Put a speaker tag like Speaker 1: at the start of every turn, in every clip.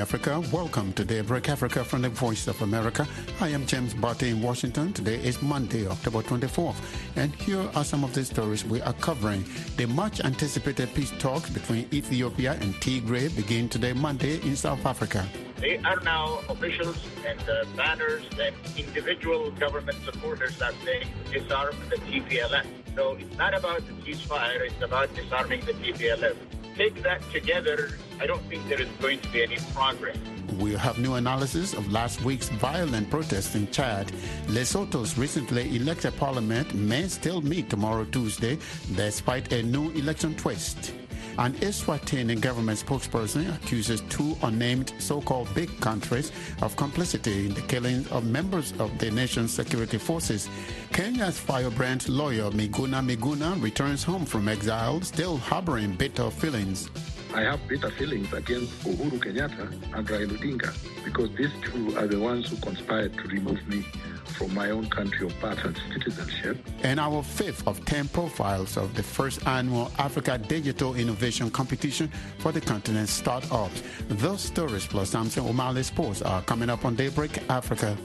Speaker 1: Africa. Welcome to Daybreak Africa from the Voice of America. I am James Butty in Washington. Today is Monday, October 24th. And here are some of the stories we are covering. The much anticipated peace talks between Ethiopia and Tigray begin today, Monday, in South Africa.
Speaker 2: They are now officials and uh, banners and individual government supporters are saying disarm the TPLF. So it's not about the ceasefire, it's about disarming the TPLF. Take that together, I don't think there is going to be any progress.
Speaker 1: We'll have new analysis of last week's violent protests in Chad. Lesotho's recently elected parliament may still meet tomorrow, Tuesday, despite a new election twist. An Eswatini government spokesperson accuses two unnamed so-called big countries of complicity in the killing of members of the nation's security forces. Kenya's firebrand lawyer Miguna Miguna returns home from exile, still harboring bitter feelings.
Speaker 3: I have bitter feelings against Uhuru Kenyatta and Raila Odinga because these two are the ones who conspired to remove me from my own country of birth and citizenship.
Speaker 1: And our fifth of 10 profiles of the first annual Africa Digital Innovation Competition for the continent's startups. Those stories plus Samson Omale Sports are coming up on Daybreak Africa.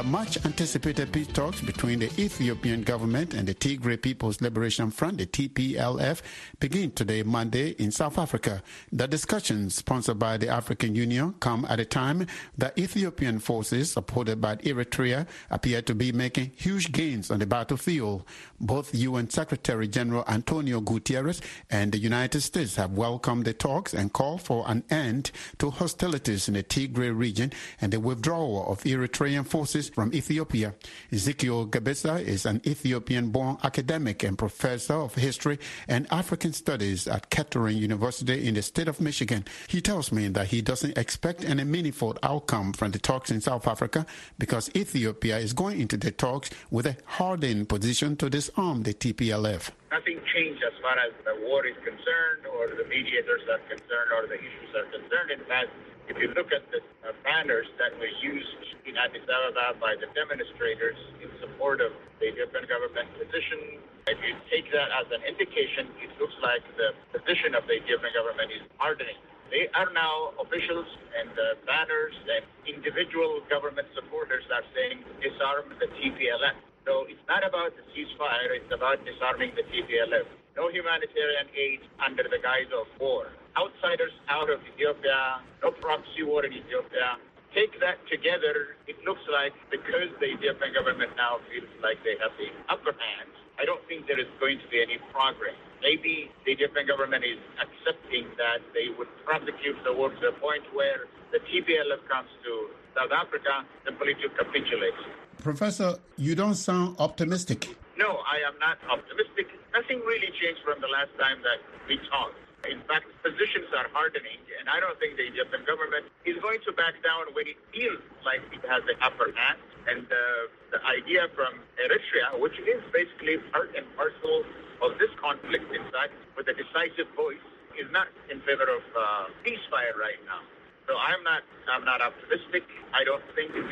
Speaker 1: The much anticipated peace talks between the Ethiopian government and the Tigray People's Liberation Front, the TPLF, begin today, Monday, in South Africa. The discussions, sponsored by the African Union, come at a time that Ethiopian forces, supported by Eritrea, appear to be making huge gains on the battlefield. Both UN Secretary General Antonio Guterres and the United States have welcomed the talks and called for an end to hostilities in the Tigray region and the withdrawal of Eritrean forces from Ethiopia. Ezekiel Gebissa is an Ethiopian-born academic and professor of history and African studies at Kettering University in the state of Michigan. He tells me that he doesn't expect any meaningful outcome from the talks in South Africa because Ethiopia is going into the talks with a hardened position to disarm the TPLF.
Speaker 2: Nothing changed as far as the war is concerned or the mediators are concerned or the issues are concerned. In fact, if you look at the uh, banners that were used in Addis Ababa by the demonstrators in support of the Ethiopian government position, if you take that as an indication, it looks like the position of the Ethiopian government is hardening. They are now officials and uh, banners and individual government supporters are saying disarm the TPLF. So it's not about the ceasefire, it's about disarming the TPLF. No humanitarian aid under the guise of war outsiders out of Ethiopia, no proxy war in Ethiopia. Take that together, it looks like because the Ethiopian government now feels like they have the upper hand, I don't think there is going to be any progress. Maybe the Ethiopian government is accepting that they would prosecute the war to the point where the TPLF comes to South Africa simply to capitulates.
Speaker 1: Professor, you don't sound optimistic.
Speaker 2: No, I am not optimistic. Nothing really changed from the last time that we talked. In fact, positions are hardening, and I don't think the Egyptian government is going to back down when it feels like it has the upper hand. And uh, the idea from Eritrea, which is basically part and parcel of this conflict, in fact, with a decisive voice, is not in favor of uh, ceasefire right now. So I'm not, I'm not optimistic. I don't think the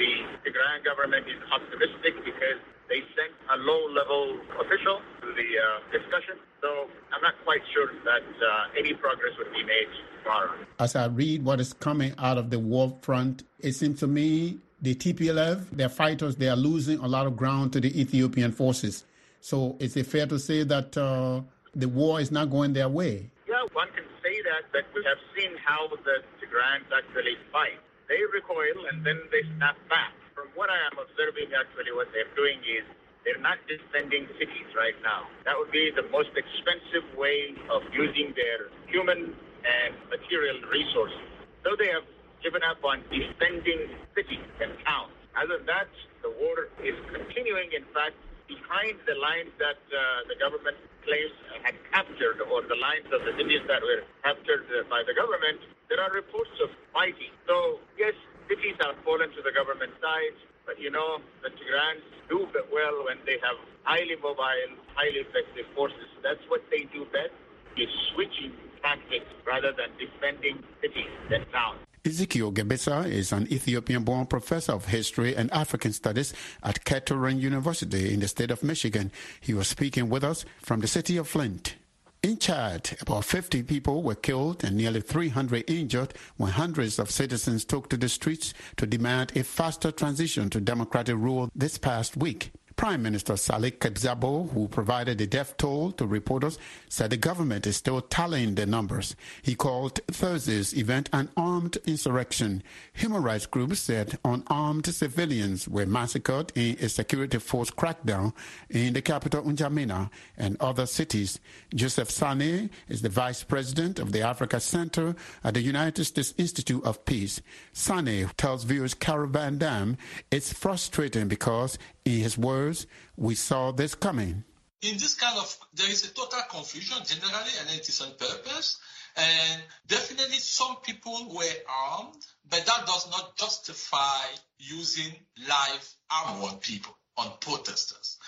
Speaker 2: Tigrayan government is optimistic because they sent a low-level official to the uh, discussion. So I'm not quite sure that uh, any progress would be made tomorrow.
Speaker 1: As I read what is coming out of the war front, it seems to me the TPLF, their fighters, they are losing a lot of ground to the Ethiopian forces. So is it fair to say that uh, the war is not going their way?
Speaker 2: Yeah, one can say that, but we have seen how the Tigrayans actually fight. They recoil and then they snap back. From what I am observing, actually, what they're doing is they're not defending cities right now. That would be the most expensive way of using their human and material resources. So they have given up on defending cities and towns. Other than that, the war is continuing. In fact, behind the lines that uh, the government claims had captured, or the lines of the cities that were captured uh, by the government, there are reports of fighting. So, yes, cities have fallen to the government side, but you know, the Tigrans do well when they have highly mobile, highly effective forces. That's what they do best, is switching tactics rather than defending cities and towns.
Speaker 1: Ezekiel Gebissa is an Ethiopian-born professor of history and African studies at Kettering University in the state of Michigan. He was speaking with us from the city of Flint. In Chad, about 50 people were killed and nearly 300 injured when hundreds of citizens took to the streets to demand a faster transition to democratic rule this past week. Prime Minister Salih Kebzabo, who provided the death toll to reporters, said the government is still tallying the numbers. He called Thursday's event an armed insurrection. Human rights groups said unarmed civilians were massacred in a security force crackdown in the capital N'Djamena and other cities. Joseph Sany is the vice president of the Africa Center at the United States Institute of Peace. Sany tells VOA's Carol Van Dam it's frustrating because, in his words, we saw this coming.
Speaker 4: In this kind of, there is a total confusion generally, and it is on purpose. And definitely some people were armed, but that does not justify using live arm on people, on protesters.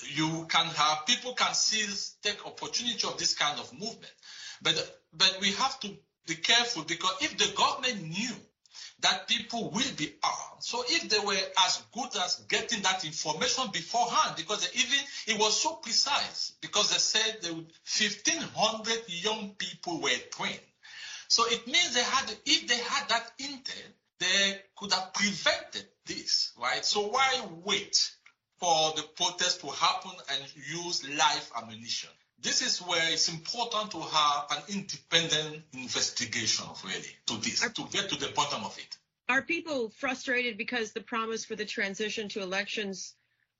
Speaker 4: You can have, people can seize, take opportunity of this kind of movement. But, but we have to be careful because if the government knew that people will be armed. So if they were as good as getting that information beforehand, because even it was so precise, because they said they would, 1,500 young people were trained. So it means they had, if they had that intel, they could have prevented this, right? So why wait for the protest to happen and use live ammunition? This is where it's important to have an independent investigation, really, to this, to get to the bottom of it.
Speaker 5: Are people frustrated because the promise for the transition to elections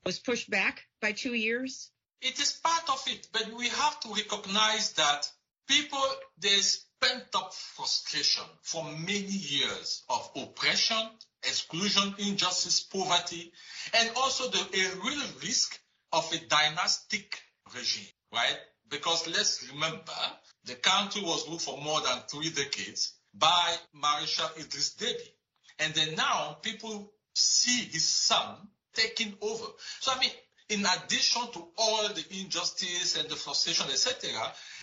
Speaker 5: was pushed back by two years?
Speaker 4: It is part of it, but we have to recognize that people, there's pent up frustration for many years of oppression, exclusion, injustice, poverty, and also the a real risk of a dynastic regime, right? Because let's remember, the country was ruled for more than three decades by Marshal Idris Deby. And then now people see his son taking over. So, I mean, in addition to all the injustice and the frustration, etc.,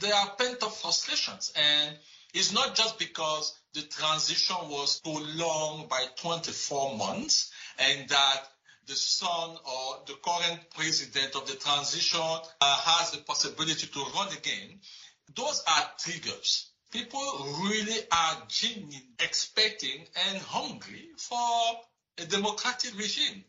Speaker 4: there are pent-up frustrations. And it's not just because the transition was too long by 24 months and that the son or the current president of the transition uh, has the possibility to run again, those are triggers. People really are genuine, expecting and hungry for a democratic regime.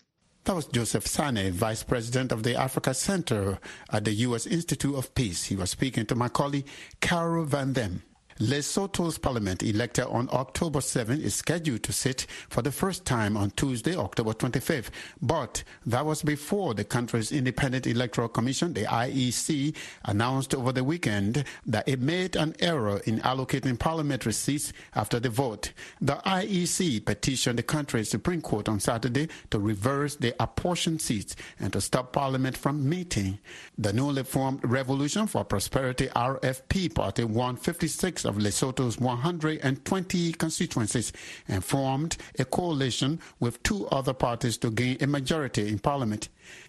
Speaker 1: That was Joseph Sany, Vice President of the Africa Center at the U.S. Institute of Peace. He was speaking to my colleague, Carol Van Dam. Lesotho's parliament elected on October 7 is scheduled to sit for the first time on Tuesday, October 25th. But that was before the country's Independent Electoral Commission, the IEC, announced over the weekend that it made an error in allocating parliamentary seats after the vote. The IEC petitioned the country's Supreme Court on Saturday to reverse the apportioned seats and to stop parliament from meeting. The newly formed Revolution for Prosperity RFP party won 56 of Lesotho's 120 constituencies and formed a coalition with two other parties to gain a majority in parliament.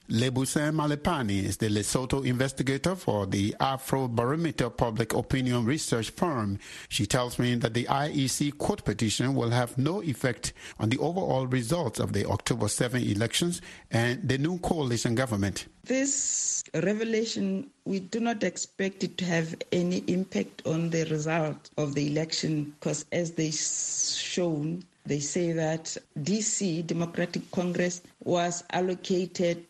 Speaker 1: Libuseng Malephane is the Lesotho investigator for the Afrobarometer public opinion research firm. She tells me that the IEC court petition will have no effect on the overall results of the October 7 elections and the new coalition government.
Speaker 6: This revelation, we do not expect it to have any impact on the result of the election because, as they shown, they say that DC, Democratic Congress, was allocated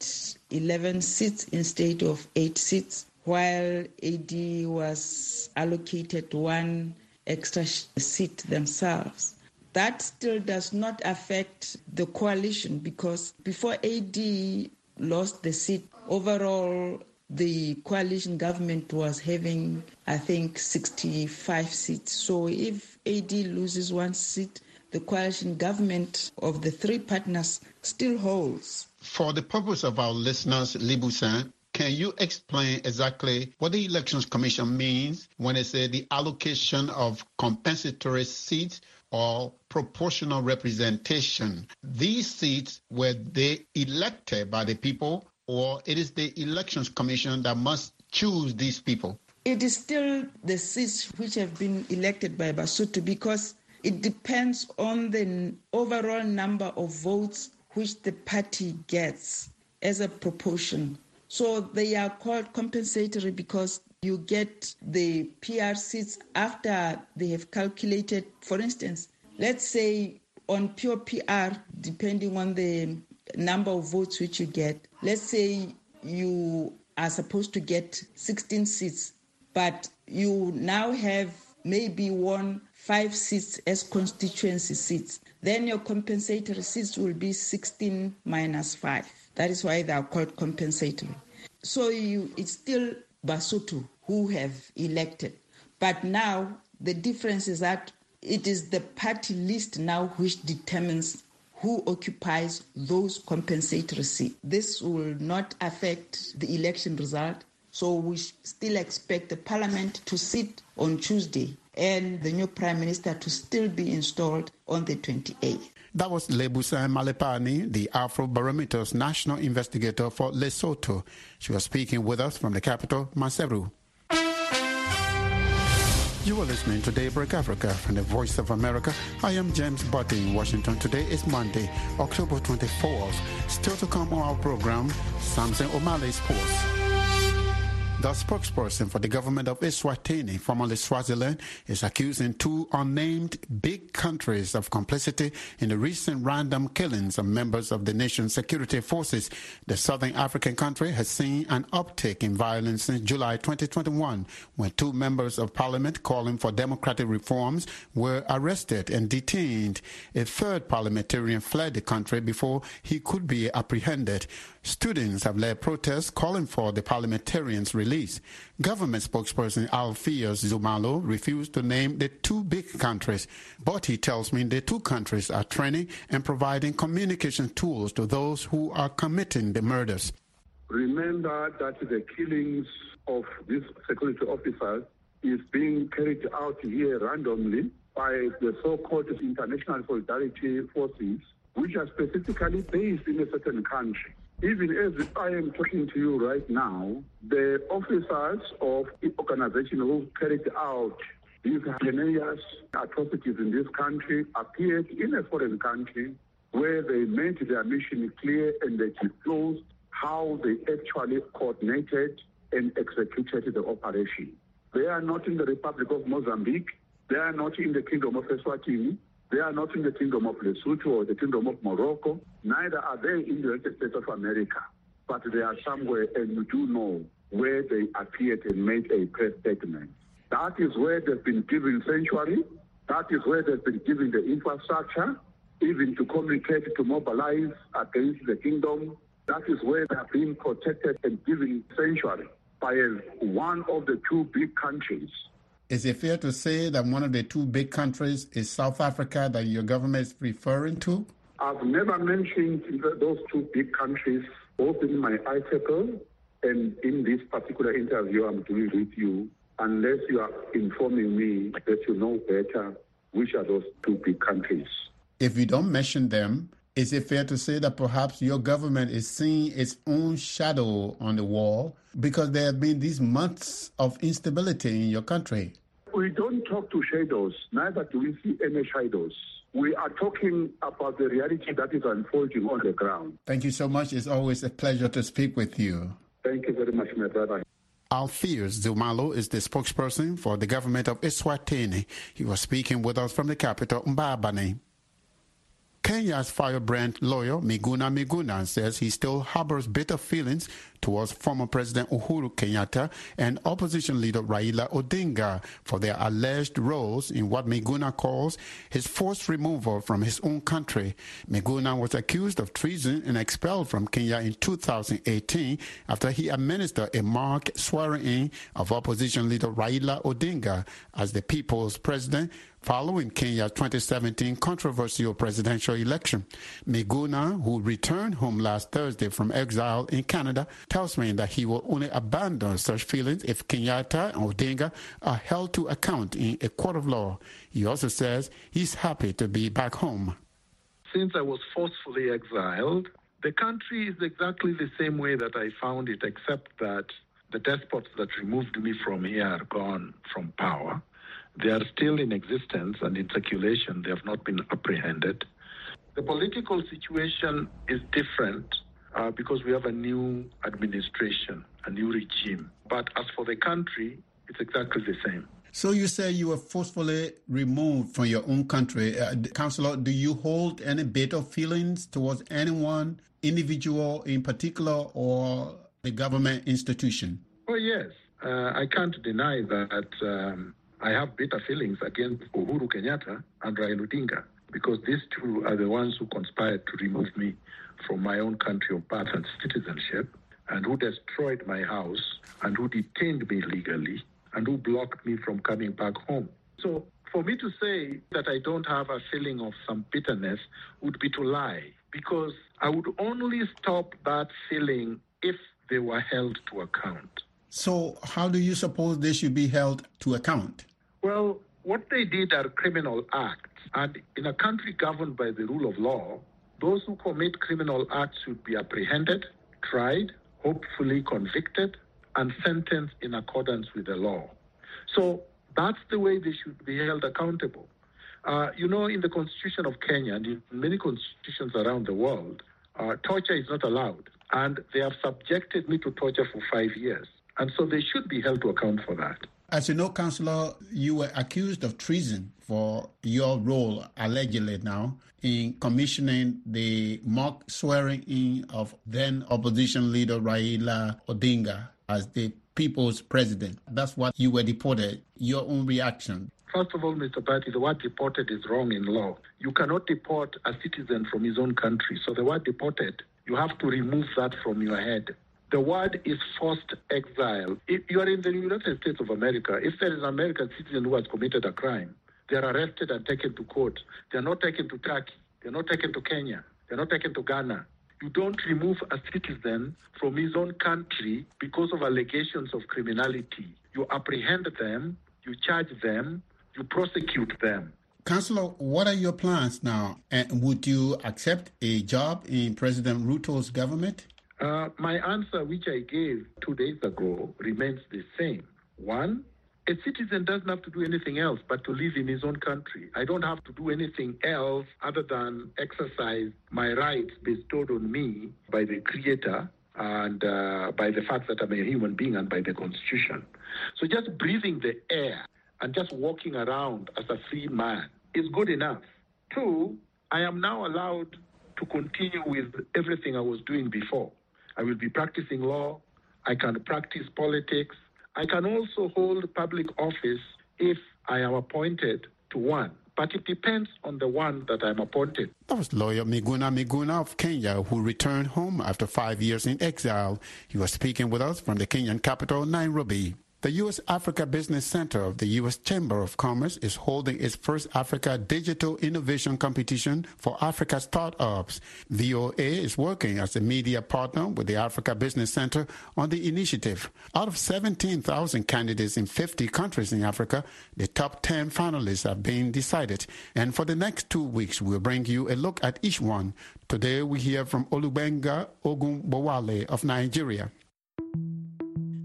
Speaker 6: 11 seats instead of 8 seats, while AD was allocated one extra seat themselves. That still does not affect the coalition because before AD lost the seat, overall the coalition government was having, I think, 65 seats. So if AD loses one seat, the coalition government of the three partners still holds.
Speaker 1: For the purpose of our listeners, Libuseng, can you explain exactly what the Elections Commission means when it says the allocation of compensatory seats or proportional representation? These seats, were they elected by the people or it is the Elections Commission that must choose these people?
Speaker 6: It is still the seats which have been elected by Basotho because It depends on the overall number of votes which the party gets as a proportion. So they are called compensatory because you get the PR seats after they have calculated, for instance, let's say on pure PR, depending on the number of votes which you get, let's say you are supposed to get 16 seats, but you now have maybe won five seats as constituency seats. Then your compensatory seats will be 16 minus 5. That is why they are called compensatory. So you, it's still Basotho who have elected. But now the difference is that it is the party list now which determines who occupies those compensatory seats. This will not affect the election result. So we still expect the parliament to sit on Tuesday and the new prime minister to still be installed on the 28th.
Speaker 1: That was Libuseng Malephane, the Afrobarometer's national investigator for Lesotho. She was speaking with us from the capital, Maseru. You are listening to Daybreak Africa from the Voice of America. I am James Butty in Washington. Today is Monday, October 24th. Still to come on our program, Samson Omale Sports. The spokesperson for the government of Eswatini, formerly Swaziland, is accusing two unnamed big countries of complicity in the recent random killings of members of the nation's security forces. The southern African country has seen an uptick in violence since July 2021, when two members of parliament calling for democratic reforms were arrested and detained. A third parliamentarian fled the country before he could be apprehended. Students have led protests calling for the parliamentarians' release. Government spokesperson Alpheus Nxumalo refused to name the two big countries, but he tells me the two countries are training and providing communication tools to those who are committing the murders.
Speaker 3: Remember that the killings of these security officers is being carried out here randomly by the so-called international solidarity forces, which are specifically based in a certain country. Even as I am talking to you right now, the officers of the organization who carried out these heinous atrocities in this country appeared in a foreign country where they made their mission clear and they disclosed how they actually coordinated and executed the operation. They are not in the Republic of Mozambique. They are not in the Kingdom of Eswatini. They are not in the Kingdom of Lesotho or the Kingdom of Morocco. Neither are they in the United States of America. But they are somewhere, and you do know where they appeared and made a press statement. That is where they've been given sanctuary. That is where they've been given the infrastructure, even to communicate, to mobilize against the kingdom. That is where they are being protected and given sanctuary by one of the two big countries
Speaker 1: is it fair to say that one of the two big countries is South Africa that your government is referring to?
Speaker 3: I've never mentioned those two big countries, both in my article and in this particular interview I'm doing with you, unless you are informing me that you know better which are those two big countries.
Speaker 1: If you don't mention them, is it fair to say that perhaps your government is seeing its own shadow on the wall because there have been these months of instability in your country?
Speaker 3: We don't talk to shadows, neither do we see any shadows. We are talking about the reality that is unfolding on the ground.
Speaker 1: Thank you so much. It's always a pleasure to speak with you.
Speaker 3: Thank you very much, my brother.
Speaker 1: Alpheus Nxumalo is the spokesperson for the government of Eswatini. He was speaking with us from the capital, Mbabane. Kenya's firebrand lawyer Miguna Miguna says he still harbors bitter feelings towards former President Uhuru Kenyatta and opposition leader Raila Odinga for their alleged roles in what Miguna calls his forced removal from his own country. Miguna was accused of treason and expelled from Kenya in 2018 after he administered a mock swearing-in of opposition leader Raila Odinga as the people's president following Kenya's 2017 controversial presidential election. Miguna, who returned home last Thursday from exile in Canada, tells me that he will only abandon such feelings if Kenyatta and Odinga are held to account in a court of law. He also says he's happy to be back home.
Speaker 3: Since I was forcefully exiled, the country is exactly the same way that I found it, except that the despots that removed me from here are gone from power
Speaker 7: They are still in existence and in circulation. They have not been apprehended. The political situation is different uh, because we have a new administration, a new regime. But as for the country, it's exactly the same.
Speaker 1: So you say you were forcefully removed from your own country. Uh, Councillor, do you hold any bitter feelings towards anyone, individual in particular, or the government institution?
Speaker 7: Oh, yes. Uh, I can't deny that um, I have bitter feelings against Uhuru Kenyatta and Raila Odinga because these two are the ones who conspired to remove me from my own country of birth and citizenship and who destroyed my house and who detained me legally and who blocked me from coming back home. So for me to say that I don't have a feeling of some bitterness would be to lie because I would only stop that feeling if they were held to account.
Speaker 1: So, how do you suppose they should be held to account?
Speaker 7: Well, what they did are criminal acts. And in a country governed by the rule of law, those who commit criminal acts should be apprehended, tried, hopefully convicted, and sentenced in accordance with the law. So that's the way they should be held accountable. Uh, you know, in the Constitution of Kenya and in many constitutions around the world, uh, torture is not allowed. And they have subjected me to torture for five years. And so they should be held to account for that.
Speaker 1: As you know, Councillor, you were accused of treason for your role, allegedly now, in commissioning the mock swearing in of then opposition leader Raila Odinga as the people's president. That's what you were deported. Your own reaction.
Speaker 7: First of all, Mr. Butty, the word deported is wrong in law. You cannot deport a citizen from his own country. So the word deported, you have to remove that from your head. The word is forced exile. If you are in the United States of America, if there is an American citizen who has committed a crime, they are arrested and taken to court. They are not taken to Turkey. They are not taken to Kenya. They are not taken to Ghana. You don't remove a citizen from his own country because of allegations of criminality. You apprehend them, you charge them, you prosecute them.
Speaker 1: Councillor, what are your plans now? And would you accept a job in President Ruto's government?
Speaker 7: Uh, my answer, which I gave two days ago, remains the same. One, a citizen doesn't have to do anything else but to live in his own country. I don't have to do anything else other than exercise my rights bestowed on me by the Creator and uh, by the fact that I'm a human being and by the Constitution. So just breathing the air and just walking around as a free man is good enough. Two, I am now allowed to continue with everything I was doing before. I will be practicing law. I can practice politics. I can also hold public office if I am appointed to one. But it depends on the one that I'm appointed.
Speaker 1: That was lawyer Miguna Miguna of Kenya, who returned home after five years in exile. He was speaking with us from the Kenyan capital, Nairobi. The U.S. Africa Business Center of the U.S. Chamber of Commerce is holding its first Africa Digital Innovation Competition for Africa startups. VOA is working as a media partner with the Africa Business Center on the initiative. Out of 17,000 candidates in 50 countries in Africa, the top 10 finalists have been decided. And for the next two weeks, we'll bring you a look at each one. Today, we hear from Olugbenga Ogunbowale of Nigeria.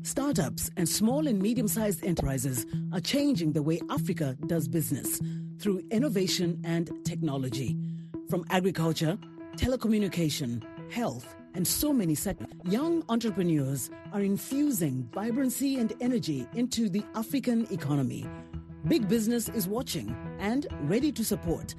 Speaker 8: Startups and small and medium sized enterprises are changing the way Africa does business through innovation and technology. From agriculture, telecommunication, health, and so many sectors, young entrepreneurs are infusing vibrancy and energy into the African economy. Big business is watching and ready to support.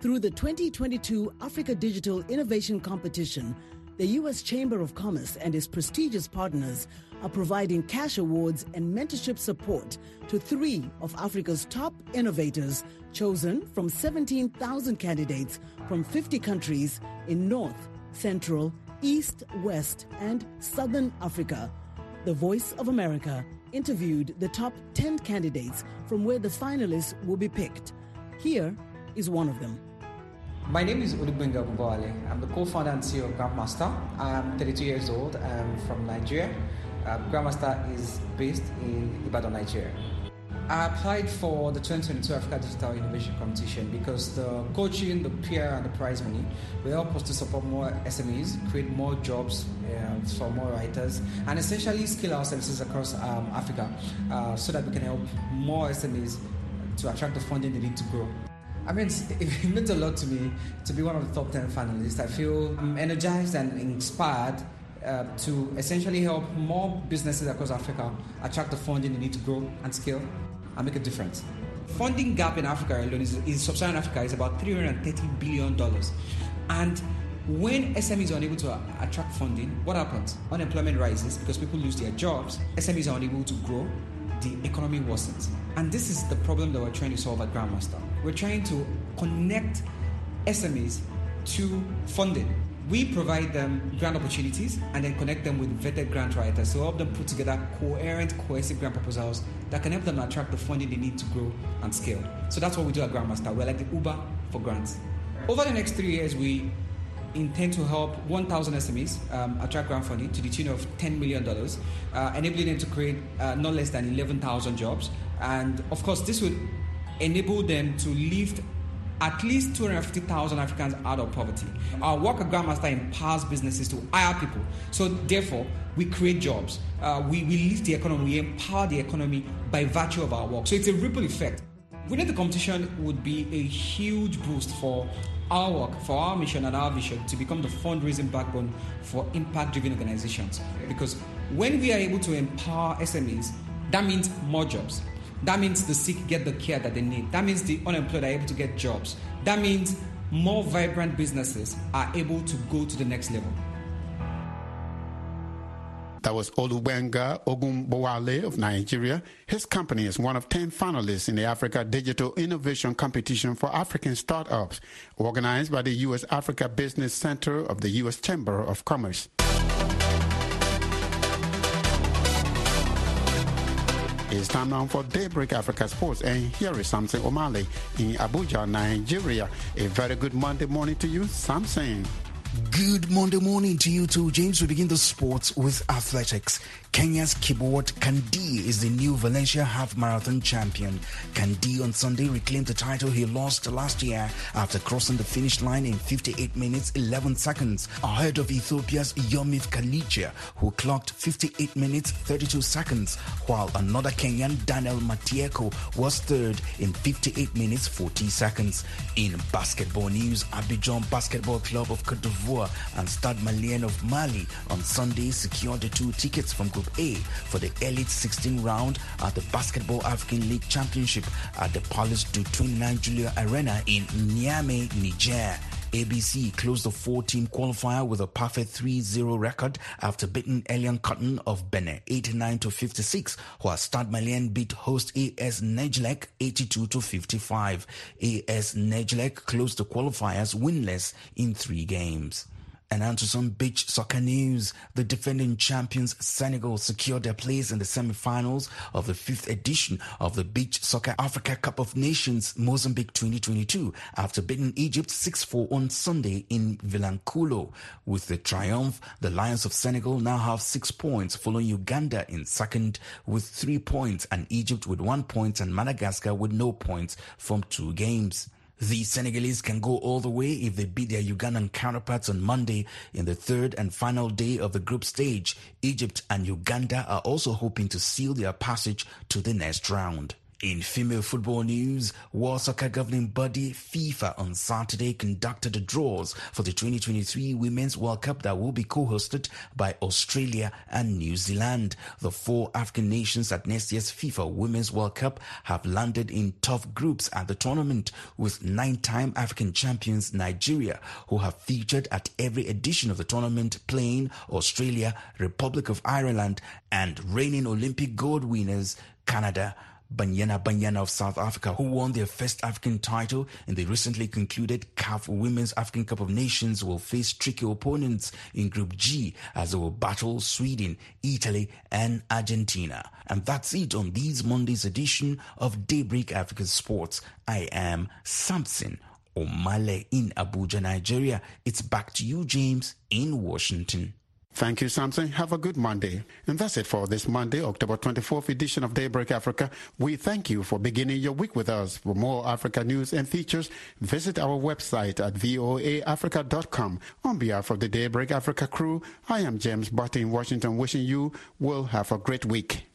Speaker 8: Through the 2022 Africa Digital Innovation Competition, the U.S. Chamber of Commerce and its prestigious partners are providing cash awards and mentorship support to three of Africa's top innovators chosen from 17,000 candidates from 50 countries in North, Central, East, West, and Southern Africa. The Voice of America interviewed the top 10 candidates from where the finalists will be picked. Here is one of them.
Speaker 9: My name is Olugbenga Bubale. I'm the co-founder and CEO of Grantmaster. I'm 32 years old. I'm from Nigeria. Uh, Grantmaster is based in Ibadan, Nigeria. I applied for the 2022 Africa Digital Innovation Competition because the coaching, the peer, and the prize money will help us to support more SMEs, create more jobs uh, for more writers, and essentially scale our services across um, Africa uh, so that we can help more SMEs to attract the funding they need to grow. I mean, it meant a lot to me to be one of the top 10 finalists. I feel energized and inspired uh, to essentially help more businesses across Africa attract the funding they need to grow and scale and make a difference. Funding gap in Africa alone is, in sub-Saharan Africa is about 330 billion dollars, and when SMEs are unable to attract funding, what happens? Unemployment rises because people lose their jobs. SMEs are unable to grow. The economy worsens, and this is the problem that we're trying to solve at Grantmaster. We're trying to connect SMEs to funding we provide them grant opportunities and then connect them with vetted grant writers to help them put together coherent, cohesive grant proposals that can help them attract the funding they need to grow and scale. So that's what we do at Grantmaster. We're like the Uber for grants. Over the next three years, we intend to help 1,000 SMEs um, attract grant funding to the tune of $10 million, uh, enabling them to create uh, not less than 11,000 jobs. And of course, this would enable them to lift at least 250,000 Africans out of poverty. Our work at Grantmaster empowers businesses to hire people. So, therefore, we create jobs. Uh, we, we lift the economy. We empower the economy by virtue of our work. So, it's a ripple effect. Winning the competition would be a huge boost for our work, for our mission and our vision to become the fundraising backbone for impact driven organizations. Because when we are able to empower SMEs, that means more jobs. That means the sick get the care that they need. That means the unemployed are able to get jobs. That means more vibrant businesses are able to go to the next level.
Speaker 1: That was Olugbenga Ogunbowale of Nigeria. His company is one of 10 finalists in the Africa Digital Innovation Competition for African Startups, organized by the U.S. Africa Business Center of the U.S. Chamber of Commerce. It's time now for Daybreak Africa Sports, and here is Samson Omale in Abuja, Nigeria. A very good Monday morning to you, Samson.
Speaker 10: Good Monday morning to you too, James. We begin the sports with athletics. Kenya's Kibiwott Kandie is the new Valencia half marathon champion. Kandie on Sunday reclaimed the title he lost last year after crossing the finish line in 58 minutes 11 seconds ahead of Ethiopia's Yomif Kejelcha, who clocked 58 minutes 32 seconds, while another Kenyan Daniel Mateiko was third in 58 minutes 40 seconds. In basketball news, Abidjan Basketball Club of Cote d'Ivoire and Stade Malien of Mali on Sunday secured the two tickets from Group A for the Elite 16 round at the Basketball African League Championship at the Palace du 29 Julia Arena in Niamey, Niger. ABC closed the four-team qualifier with a perfect 3-0 record after beating Elan Coton of Benin 89 to 56, while Stade Malien beat host AS Nigelec 82 to 55. AS Nigelec closed the qualifiers winless in three games. And on to some beach soccer news. The defending champions Senegal secured their place in the semi-finals of the fifth edition of the Beach Soccer Africa Cup of Nations Mozambique 2022 after beating Egypt 6-4 on Sunday in Vilankulo. With the triumph, the Lions of Senegal now have six points, following Uganda in second with three points and Egypt with one point and Madagascar with no points from two games. The Senegalese can go all the way if they beat their Ugandan counterparts on Monday in the third and final day of the group stage. Egypt and Uganda are also hoping to seal their passage to the next round. In female football news, World Soccer governing body FIFA on Saturday conducted the draws for the 2023 Women's World Cup that will be co-hosted by Australia and New Zealand. The four African nations at next year's FIFA Women's World Cup have landed in tough groups at the tournament with nine-time African champions Nigeria, who have featured at every edition of the tournament playing Australia, Republic of Ireland, and reigning Olympic gold winners Canada. Banyana Banyana of South Africa, who won their first African title in the recently concluded CAF Women's African Cup of Nations, will face tricky opponents in Group G as they will battle Sweden, Italy, and Argentina. And that's it on this Monday's edition of Daybreak African Sports. I am Samson Omale in Abuja, Nigeria. It's back to you, James, in Washington.
Speaker 1: Thank you, Samson. Have a good Monday. And that's it for this Monday, October 24th edition of Daybreak Africa. We thank you for beginning your week with us. For more Africa news and features, visit our website at voaafrica.com. On behalf of the Daybreak Africa crew, I am James Butty in Washington wishing you will have a great week.